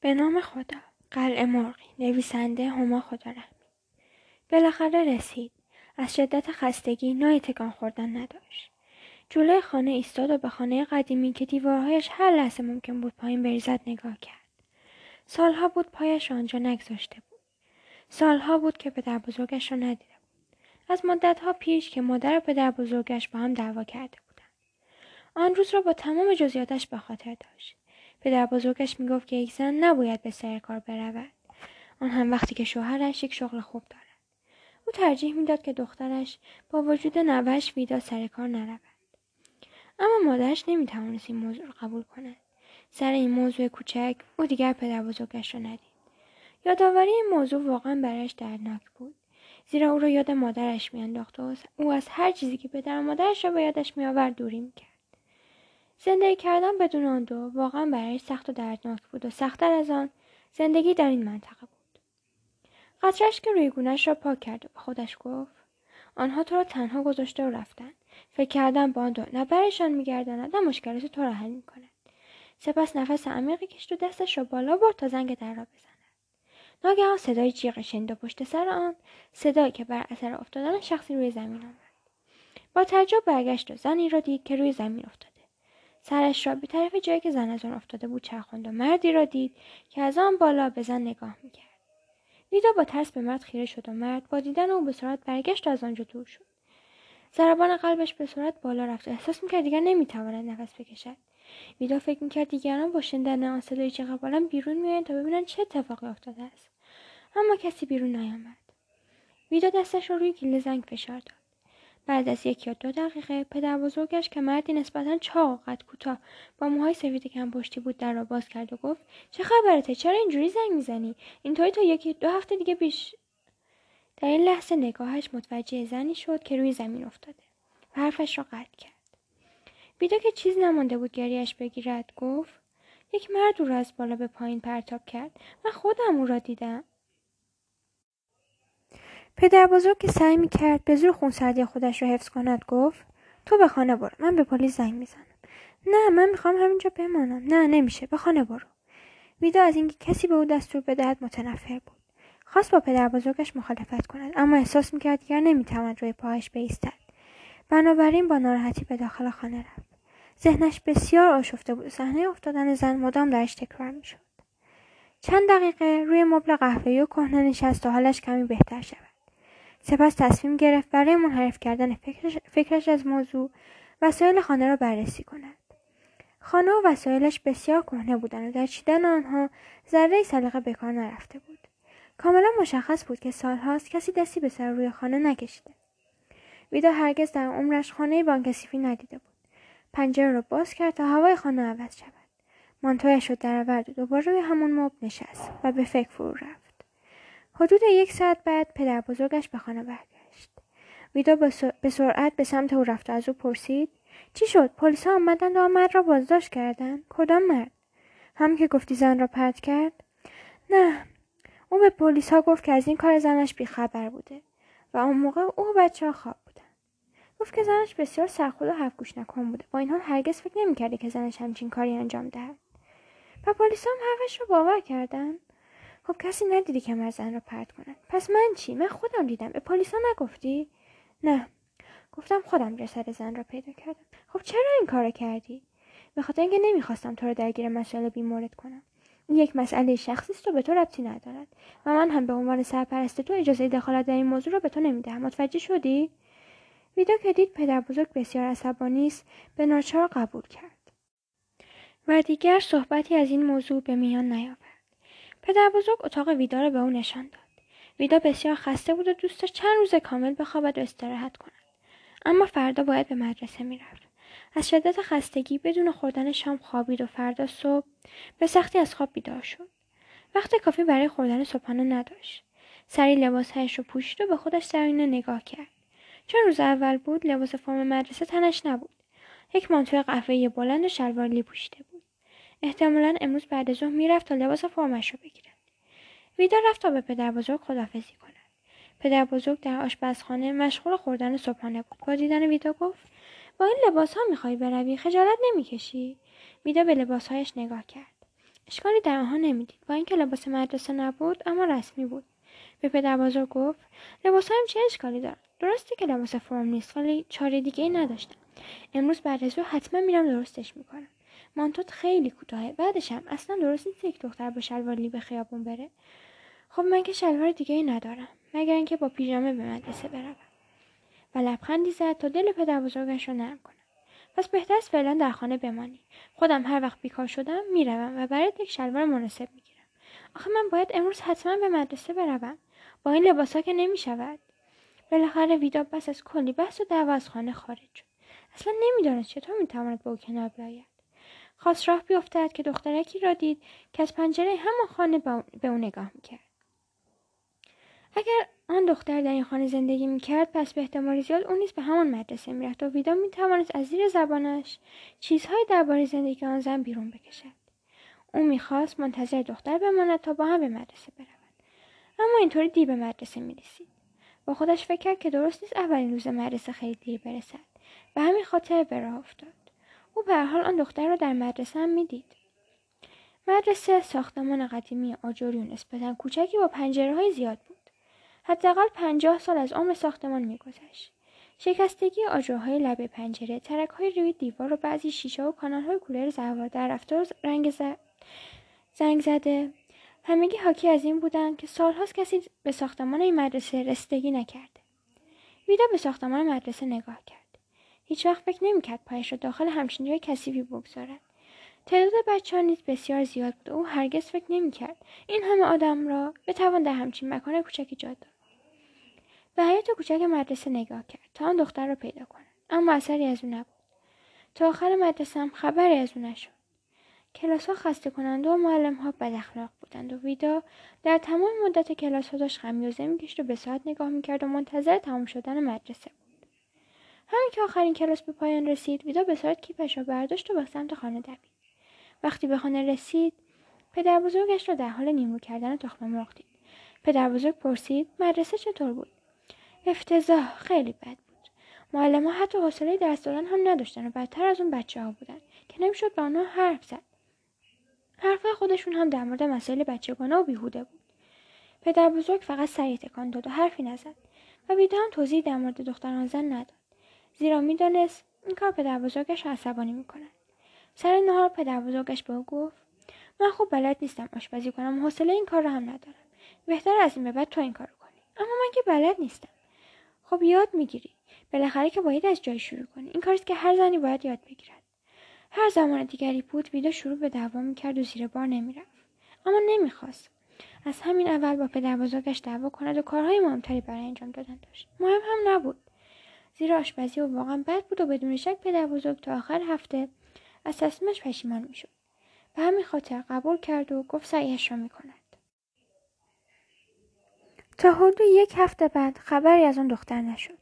به نام خدا. قلعه مرغی نویسنده هما خدارحمی بالاخره رسید. از شدت خستگی نای تکان خوردن نداشت. جلوی خانه ایستاد و به خانه قدیمی که دیوارهایش هر لحظه ممکن بود پایین بریزد نگاه کرد. سالها بود پایش آنجا نگذاشته بود. سالها بود که پدر بزرگش را ندیده بود. از مدتها پیش که مادر و پدر بزرگش با هم دعوا کرده بودند. آن روز را با تمام جزئیاتش به خاطر داشت. پدر بزرگش می‌گفت که یک زن نباید به سر کار برود. آن هم وقتی که شوهرش یک شغل خوب دارد. او ترجیح می‌داد که دخترش با وجود نوش ویدا سر کار نرود. اما مادرش نمی‌توانست این موضوع را قبول کند. سر این موضوع کوچک او دیگر پدر بزرگش را ندید. یادآوری این موضوع واقعا برایش دردناک بود. زیرا او را یاد مادرش میانداخت و او از هر چیزی که پدر و مادرش را به یادش میآورد دوری می‌کرد. زندگی کردن بدون آن دو واقعا برایش سخت و دردناک بود و سختتر از آن زندگی در این منطقه بود. قطرش که روی گونهش را پاک کرد و به خودش گفت آنها تو را تنها گذاشته و رفتن. فکر کردن با آن دو نه برشان میگرداند نه مشکلات تو را حل می‌کند. سپس نفس عمیقی کشید و دستش را بالا برد تا زنگ در را بزند. ناگهان صدای جیغ شنید و پشت سر آن صدایی که بر اثر افتادن شخصی روی زمین آمد. با تعجب برگشت و زنی را دید که روی زمین افتاده. سرش را به طرف جایی که زن از آن افتاده بود چرخاند و مردی را دید که از آن بالا به زن نگاه می‌کرد. لیدا با ترس به مرد خیره شد و مرد با دیدن او به سرعت برگشت و از آنجا دور شد. ضربان قلبش به سرعت بالا رفت و احساس می‌کرد دیگر نمی‌تواند نفس بکشد. ویدا فکر می‌کرد دیگران با شنیدن آن صدای چقدر بلند بیرون میآیند تا ببینند چه اتفاقی افتاده است. اما کسی بیرون نیامد. ویدا دستش را روی کلید زنگ فشار داد. بعد از یک یا دو دقیقه پدر بزرگش که مردی نسبتا چاق و قد کوتاه با موهای سفید کم پشتی بود در را باز کرد و گفت چه خبرته چرا اینجوری زنگ می‌زنی؟ اینطوری تا یکی دو هفته دیگه بیش در این لحظه نگاهش متوجه زنی شد که روی زمین افتاده و حرفش را قطع کرد. بیدا که چیز نمانده بود گریش بگیرد گفت یک مرد او را از بالا به پایین پرتاب کرد. من خودم او را دیدم. پدر بزرگ که سعی می کرد به زور خونسردی خودش را حفظ کند گفت تو به خانه برو من به پلیس زنگ می‌زنم. نه من می‌خوام همینجا بمانم. نه نمیشه به خانه برو. ویدا از اینکه کسی به او دستور بدهد متنفر بود. خواست با پدر بزرگش مخالفت کند اما احساس می‌کرد دیگر نمی‌تواند روی پاهش بایستد. بنابراین با ناراحتی به داخل خانه رفت. ذهنش بسیار آشفته بود. صحنه افتادن زن مدام درش تکرار می‌شد. چند دقیقه روی مبل قهوه‌ای و کهنه نشست تا حالش کمی بهتر شود. سپس تصمیم گرفت برای منحرف کردن فکرش, فکرش از موضوع وسایل خانه را بررسی کند. خانه و وسایلش بسیار کهنه بودند و در چیدن آنها ذره سلیقه به کار نرفته بود. کاملا مشخص بود که سالهاست کسی دستی به سر روی خانه نکشیده. ویدا هرگز در عمرش خانه بانکسیفی ندیده بود. پنجره را باز کرد تا هوای خانه عوض شود. مانتویش را درآورد و دوباره روی همون مبل نشست و به فکر فرو رفت. حدود یک ساعت بعد پدر بزرگش به خانه برگشت. ویدا به سرعت به سمت او رفت و از او پرسید چی شد؟ پلیس ها آمدند و مرد را بازداشت کردند کدام مرد؟ هم که گفتی زن را پرت کرد؟ نه. او به پلیس ها گفت که از این کار زنش بیخبر بوده و اون موقع او بچه ها خواب بودن. گفت که زنش بسیار سرخود و حرف گوش نکن بوده. با این حال هرگز فکر نمی‌کرده که زنش همچین کاری انجام دهد. و پلیس هم حرفش رو باور کردن؟ خب کسی ندیدی که زن را پرت کنن پس من چی؟ من خودم دیدم. به پلیسا نگفتی؟ نه. گفتم خودم جسد زن را پیدا کردم. خب چرا این کار کردی؟ به خاطر اینکه نمی‌خواستم تو رو درگیر مسئله بیمورد کنم. این یک مسئله شخصی است و به تو ربطی ندارد. و من هم به عنوان سرپرست تو اجازه دخالت در این موضوع را به تو نمی‌دهم. متوجه شدی؟ ویدا که دید پدر بزرگ بسیار عصبانی است به ناچار قبول کرد. و دیگر صحبتی از این موضوع به میان نیاورد. پدر بزرگ اتاق ویدا را به او نشان داد. ویدا بسیار خسته بود و دوست داشت چند روز کامل بخوابد و استراحت کند. اما فردا باید به مدرسه می‌رفت. از شدت خستگی بدون خوردن شام خوابید و فردا صبح به سختی از خواب بیدار شد. وقت کافی برای خوردن صبحانه نداشت. سری لباسهایش رو پوشید و به خودش در آینه نگاه کرد. چون روز اول بود لباس فرم مدرسه تنش نبود. یک مانتوی قهوه‌ای بلند و شلوار پوشیده بود. احتمالا امروز بعد ظهر می‌رفت تا لباس فرمش رو بگیرد. ویدا رفت تا به پدر بزرگ خدافزی کند. پدر بزرگ در آشپزخانه مشغول خوردن صبحانه بود. با دیدن ویدا گفت با این لباس ها می‌خوای بروی؟ خجالت نمی‌کشی. ویدا به لباسهایش نگاه کرد. اشکالی در آنها نمی‌دید. با اینکه لباس مدرسه نبود اما رسمی بود. به پدر بزرگ گفت لباسهایم چه اشکالی دارد درسته که لباس فرم نیست ولی چاره دیگه ای نداشتم. امروز بعد از حتما میرم درستش می‌کنم. مانتوت خیلی کوتاهه. بعدشم اصلا درست نیست یک دختر با شلوار به خیابون بره؟ خب من که شلوار دیگه ای ندارم مگر اینکه با پیژامه به مدرسه بروم. و لبخندی زد تا دل پدر بزرگش رو نرم کنم پس بهتر است فعلا در خانه بمانی خودم هر وقت بیکار شدم می‌روم و برات یک شلوار مناسب می‌گیرم. آخه من باید امروز حتما به مدرسه بروم. با این لباسا که نمی‌شود. بالاخره ویدا پس از کلی بحث و دعوا از خانه خارج شد. اصلا نمی‌دانست چطور می‌تواند به او کنار بیاید. خواست راه بیفتد که دخترکی را دید که از پنجره همان خانه به او نگاه می‌کرد. اگر آن دختر در این خانه زندگی می‌کرد پس به احتمال زیاد او نیز به همان مدرسه می‌رفت و ویدا می‌توانست از زیر زبانش چیزهایی درباره زندگی آن زن بیرون بکشد. او می‌خواست منتظر دختر بماند تا با هم به مدرسه بروند. اما اینطوری دیر به مدرسه می‌رسید. با خودش فکر کرد که درست نیست اولین روز مدرسه خیلی دیر برسد. به همین خاطر به راه افتاد. او به حال آن دختر را در مدرسه هم می‌دید. مدرسه ساختمان قدیمی آجوری و نسبتا کوچکی با پنجره های زیاد بود. حداقل پنجاه سال از عمر ساختمان میگذشت. شکستگی آجرهای لبه پنجره های روی دیوار و بعضی شیشه و های کولر زهوار در رفتار رنگ زنگ زده. همگی حاکی از این بودند که سالهاست کسی به ساختمان این مدرسه رسیدگی نکرده. ویدا به ساختمان مدرسه نگاه کرد. هیچ وقت فکر نمی‌کرد پایش را داخل همچین جای کثیفی بگذارد. تعداد بچه ها نیز بسیار زیاد بود. و او هرگز فکر نمی‌کرد. این همه آدم را بتوان در همچین مکان کوچکی جا داد. به حیات کوچک مدرسه نگاه کرد تا آن دختر را پیدا کند. اما اثری از او نبود. تا آخر مدرسه هم خبری از او نشد. کلاس ها خسته کننده و معلم ها بد اخلاق بودند و ویدا در تمام مدت کلاس ها داشت خمیازه میکشت و به ساعت نگاه می‌کرد و منتظر تمام شدن مدرسه بود. همین که آخرین کلاس به پایان رسید ویدا به ساعت کیفش را برداشت و به سمت خانه دوید. وقتی به خانه رسید پدر بزرگش را در حال نیمو کردن تخم مرغ دید. پدر بزرگ پرسید مدرسه چطور بود؟ افتضاح خیلی بد بود. معلم حتی حوصله درس دادن هم نداشتن و بدتر از اون بچه ها بودن که نمی‌شد با آنها حرف زد. حرفهای خودشون هم در مورد مسائل بچگانه و بیهوده بود. پدر بزرگ فقط سری تکان داد و حرفی نزد و بیده هم توضیح در مورد دختران زن نداد. زیرا می‌دانست این کار پدر بزرگش عصبانی می‌کند. سر نهار پدر بزرگش به او گفت من خوب بلد نیستم آشپزی کنم حوصله این کار را هم ندارم. بهتر از این به بعد تو این کار کنی. اما من که بلد نیستم. خب یاد می‌گیری. بالاخره که باید از جای شروع کنی. این کاریست که هر زنی باید یاد بگیرد. هر زمان دیگری بود ویدا شروع به دعوا می‌کرد و زیر بار نمی‌رفت. اما نمی‌خواست. از همین اول با پدر بزرگش دعوا کند و کارهای مهمتری برای انجام دادن داشت. مهم هم نبود. زیرا آشپزی و واقعا بد بود و بدون شک پدر بزرگ تا آخر هفته از تصمیمش پشیمان می‌شد. به همین خاطر قبول کرد و گفت سعیش را می‌کند. تا حدود یک هفته بعد خبری از آن دختر نشد.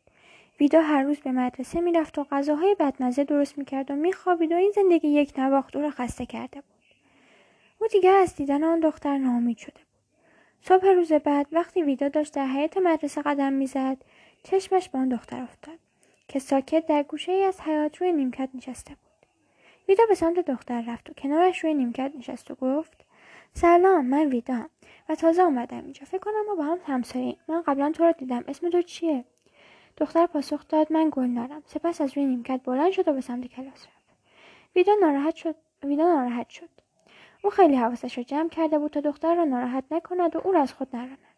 ویدا هر روز به مدرسه می‌رفت و غذاهای بدمزه درست می‌کرد و میخوابید و این زندگی یک نواخت او را خسته کرده بود. او دیگر از دیدن آن دختر ناامید شده بود. صبح روز بعد وقتی ویدا داشت در حیات مدرسه قدم می‌زد چشمش به آن دختر افتاد. که ساکت در گوشه ای از حیات روی نیمکت نشسته بود. ویدا به سمت دختر رفت و کنارش روی نیمکت نشست و گفت سلام من ویدا و تازه آمدم اینجا. فکر کنم ما با هم همسایه من قبلا تو رو دیدم. اسم تو چیه؟ دختر پاسخ داد من گلنارم. سپس از روی نیمکت بلند شد و به سمت کلاس رفت. ویدا ناراحت شد. ویدا ناراحت شد. او خیلی حواسش را جمع کرده بود تا دختر را ناراحت نکند و او را از خود نراند.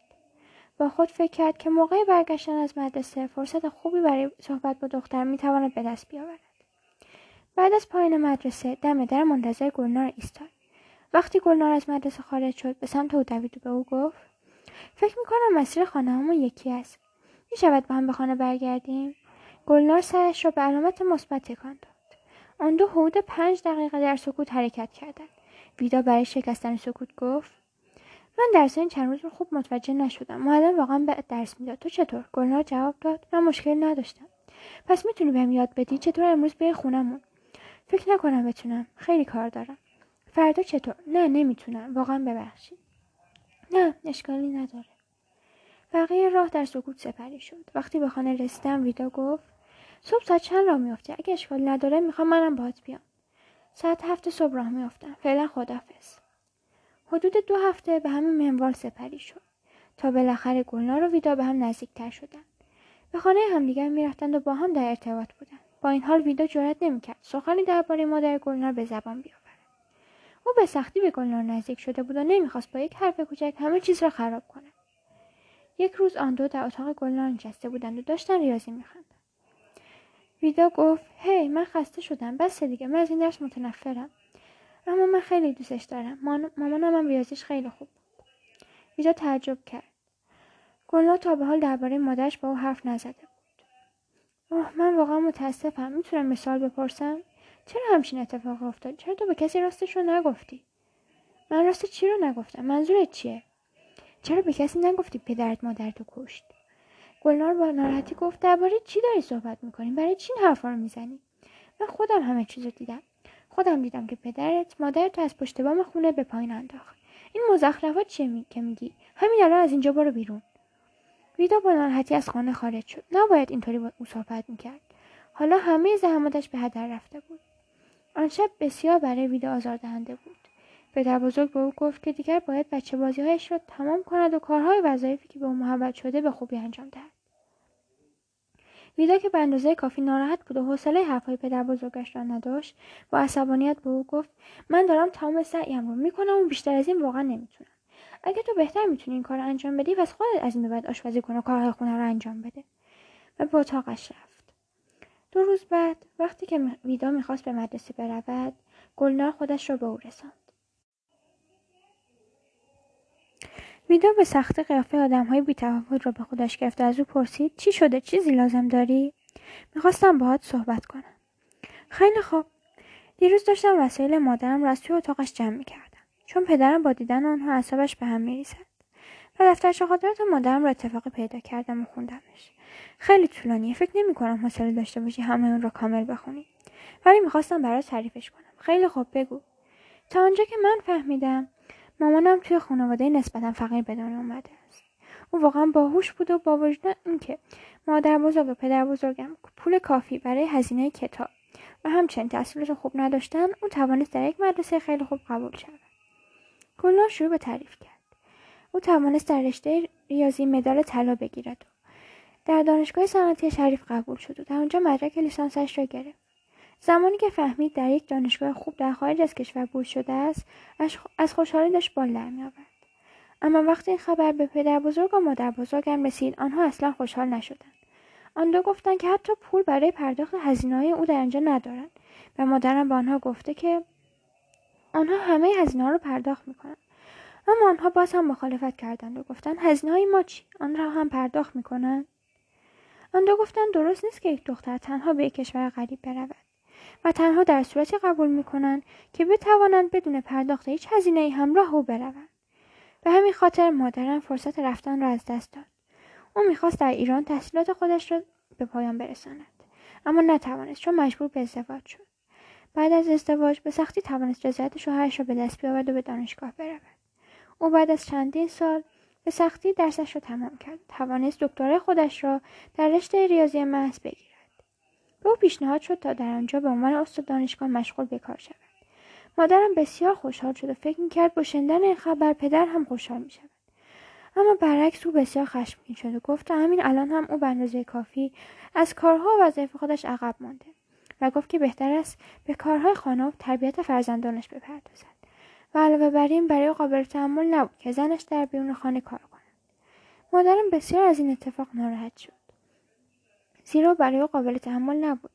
با خود فکر کرد که موقع برگشتن از مدرسه فرصت خوبی برای صحبت با دختر می‌تواند به دست بیاورد. بعد از پایان مدرسه دم در منتظر گلنار ایستاد. وقتی گلنار از مدرسه خارج شد به سمت او دوید و به او گفت فکر می‌کنم مسیر خانه همون یکی است. می شود با هم به خانه برگردیم؟ گلنار سرش را به علامت مثبت تکان داد. آن دو حدود پنج دقیقه در سکوت حرکت کردند. ویدا برای شکستن سکوت گفت من درس این چند روز رو خوب متوجه نشدم. معلم واقعا به درس می‌داد. تو چطور؟ گلنار جواب داد. من مشکل نداشتم. پس می‌تونی بهم یاد بدی؟ چطور امروز به خونمون فکر نکنم بتونم. خیلی کار دارم. فردا چطور؟ نه نمی‌تونم. واقعا ببخشید. نه اشکالی نداره. بقیه راه در سکوت سپری شد. وقتی به خانه رسیدم ویدا گفت صبح ساعت چند راه میافته اگه اشکال نداره می‌خوام منم باهات بیام. ساعت هفت صبح راه میافتم. فعلا خدافظ حدود دو هفته به همین منوال سپری شد تا بالاخره گلنار و ویدا به هم نزدیکتر شدند به خانه همدیگر می‌رفتند و با هم در ارتباط بودند. با این حال ویدا جرأت نمی‌کرد سخنی درباره مادر گلنار به زبان بیاورد. او به سختی به گلنار نزدیک شده بود و نمی‌خواست با یک حرف کوچک همه چیز را خراب کند. یک روز آن دو در اتاق گلنار نشسته بودند و داشتن ریاضی میخواندند. ویدا گفت هی من خسته شدم. بس دیگه من از این درس متنفرم. اما من خیلی دوستش دارم. مامانم هم ریاضیش خیلی خوب بود. ویدا تعجب کرد. گلنار تا به حال درباره مادرش با او حرف نزده بود. اوه من واقعا متاسفم. می‌تونم مثال بپرسم؟ چرا همچین اتفاق افتاد؟ چرا تو به کسی راستش رو نگفتی؟ من راست چی رو نگفتم؟ منظورت چیه؟ چرا به کسی نگفتی پدرت مادرتو کشت؟ گلنار با ناراحتی گفت درباره چی داری صحبت می‌کنی؟ برای چی این حرفا رو می‌زنی؟ من خودم همه چیز رو دیدم. خودم دیدم که پدرت مادرت از پشت بام خونه به پایین انداخت. این مزخرفات چیه می... که میگی؟ همین الان از اینجا برو بیرون. ویدا با ناراحتی از خانه خارج شد. نباید اینطوری با او صحبت می‌کرد. حالا همه زحمتش به هدر رفته بود. آن شب بسیار برای ویدا آزاردهنده بود. پدر بزرگ به او گفت که دیگر باید بچه بازیهایش را تمام کند و کارهای وظایفی که به او محبت شده به خوبی انجام دهد. ویدا که به اندازه کافی ناراحت بود و حوصله حرفهای پدر بزرگش را نداشت با عصبانیت به او گفت من دارم تمام سعیم رو می‌کنم و بیشتر از این واقعا نمی‌تونم. اگه تو بهتر می‌تونی این کار انجام بدی پس خودت از این به بعد آشپزی کن و کارهای خونه رو انجام بده. و به اتاقش رفت. دو روز بعد وقتی که ویدا می‌خواست به مدرسه برود گلنار خودش را به او رساند. ویدا به سختی قیافه آدمهای بیتفاوت را به خودش گرفت از او پرسید چی شده؟ چیزی لازم داری؟ می‌خواستم باهات صحبت کنم. خیلی خوب. دیروز داشتم وسایل مادرم را از توی اتاقش جمع می‌کردم. چون پدرم با دیدن آنها اعصابش به هم میریزد. و دفتر خاطرات مادرم را اتفاقی پیدا کردم و خوندمش. خیلی طولانیه. فکر نمی کنم حوصله داشته باشی همه اون را کامل بخونی. ولی می‌خواستم برای تعریفش کنم. خیلی خوب. بگو. تا آنجا که من فهمیدم مامانم توی خانواده نسبتا فقیر به دنیا اومده است. او واقعا باهوش بود و با وجود اینکه مادر بزرگ و پدر بزرگم پول کافی برای هزینه کتاب و همچنین تحصیلات خوب نداشتن او توانست در یک مدرسه خیلی خوب قبول شود. گلنار شروع به تعریف کرد. او توانست در رشته ریاضی مدال طلا بگیرد و در دانشگاه صنعتی شریف قبول شد و در آنجا مدرک لیسانسش را گرفت. زمانی که فهمید در یک دانشگاه خوب در خارج از کشور بود شده است از خوشحالی داشت بال در میآورد. اما وقتی این خبر به پدر بزرگ و مادر بزرگم رسید آنها اصلا خوشحال نشدند. آن دو گفتند که حتی پول برای پرداخت هزینههای او در آنجا ندارند و مادرم به آنها گفته که آنها همه هزینه رو پرداخت می‌کنند. اما آنها باز هم مخالفت کردند و گفتند هزینه های ما چی؟ آن را هم پرداخت می‌کنند؟ آن دو گفتند درست نیست که یک دختر تنها به یک کشور غریب برود. و تنها در صورتی قبول می‌کنند که بتوانند بدون پرداخت هیچ هزینه همراه او بروند. به همین خاطر مادرم فرصت رفتن را از دست داد. او می‌خواست در ایران تحصیلات خودش را به پایان برساند اما نتوانست چون مجبور به ازدواج شد. بعد از ازدواج به سختی توانست رضایت شوهرش را به دست بیاورد و به دانشگاه برود. او بعد از چندین سال به سختی درسش را تمام کرد. توانست دکترای خودش را در رشته ریاضی محض بگیرد. به او پیشنهاد شد تا در آنجا به عنوان استاد دانشگاه مشغول به کار شود. مادرم بسیار خوشحال شد و فکر می‌کرد با شنیدن این خبر پدر هم خوشحال می‌شود. اما برعکس او بسیار خشمگین شد و گفت همین الان هم او به اندازه کافی از کارها و وظایف خودش عقب مانده و گفت که بهتر است به کارهای خانه و تربیت فرزندانش بپردازد و علاوه بر این برای قابل تحمل نبود که زنش در بیرون خانه کار کند. مادرم بسیار از این اتفاق ناراحت شد. زیرا برای او قابل تحمل نبود.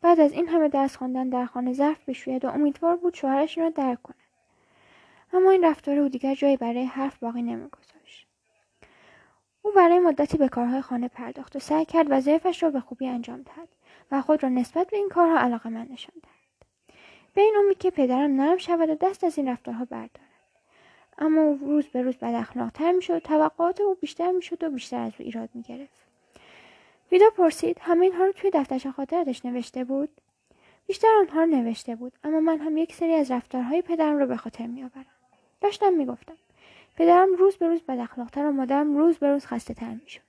بعد از این همه درس خواندن در خانه ظرف بشوید و امیدوار بود شوهرش را درک کند. اما این رفتار او دیگر جایی برای حرف باقی نمیگذاشت. او برای مدتی به کارهای خانه پرداخت و سعی کرد وظایفش را به خوبی انجام دهد و خود را نسبت به این کارها علاقه من نشان دهد. به این امید که پدرم نرم شود و دست از این رفتارها بردارد. اما او روز به روز بد اخلاقتر می‌شد توقعات او بیشتر می‌شد و بیشتر از او ایراد می‌گرفت. ویدا پرسید همه اینها رو توی دفترش خاطراتش نوشته بود؟ بیشتر آنها رو نوشته بود اما من هم یک سری از رفتارهای پدرم رو به خاطر میآورم. داشتم می‌گفتم پدرم روز به روز بد اخلاقتر و مادرم روز به روز خسته تر می‌شد.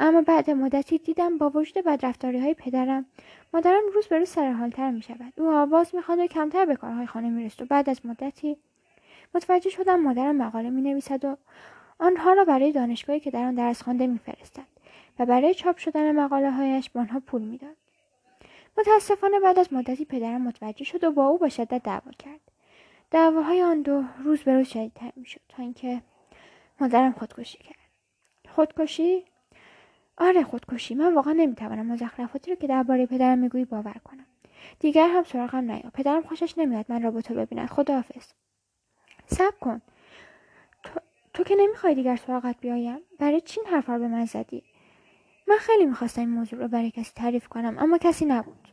اما بعد مدتی دیدم با وجود بدرفتاری های پدرم مادرم روز به روز سرحالتر می شود او آواز می و کمتر به کارهای خانه می و بعد از مدتی متوجه شدم مادرم مقاله می نویسد و آنها را برای دانشگاهی که در آن درس خوانده میفرستد. و برای چاپ شدن مقاله هایش به آنها پول می‌داد. متاسفانه بعد از مدتی پدرم متوجه شد و با او با شدت دعوا کرد. دعواهای آن دو روز به روز شدیدتر می‌شد تا اینکه مادرم خودکشی کرد. خودکشی؟ آره خودکشی. من واقعا نمی‌توانم مزخرفاتی رو که درباره پدرم می‌گویی باور کنم. دیگر هم سراغم نیا. پدرم خوشش نمیاد من را با تو ببیند. خداحافظ. صبر کن. تو, تو که نمی‌خوای دیگر سراغت بیایم. برای چین حرفا به من زدی؟ من خیلی می‌خواستم این موضوع رو برای کسی تعریف کنم اما کسی نبود.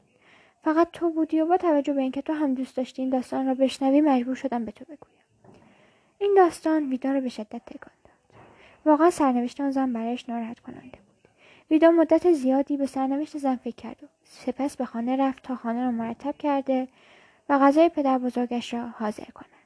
فقط تو بودی و با توجه به اینکه تو هم دوست داشتی این داستان را بشنوی مجبور شدم به تو بگویم. این داستان ویدا را به شدت تکان داد. واقعا سرنوشت آن زن برایش ناراحت کننده بود. ویدا مدت زیادی به سرنوشت زن فکر کرد و سپس به خانه رفت تا خانه را مرتب کرده و غذای پدر بزرگش را حاضر کند.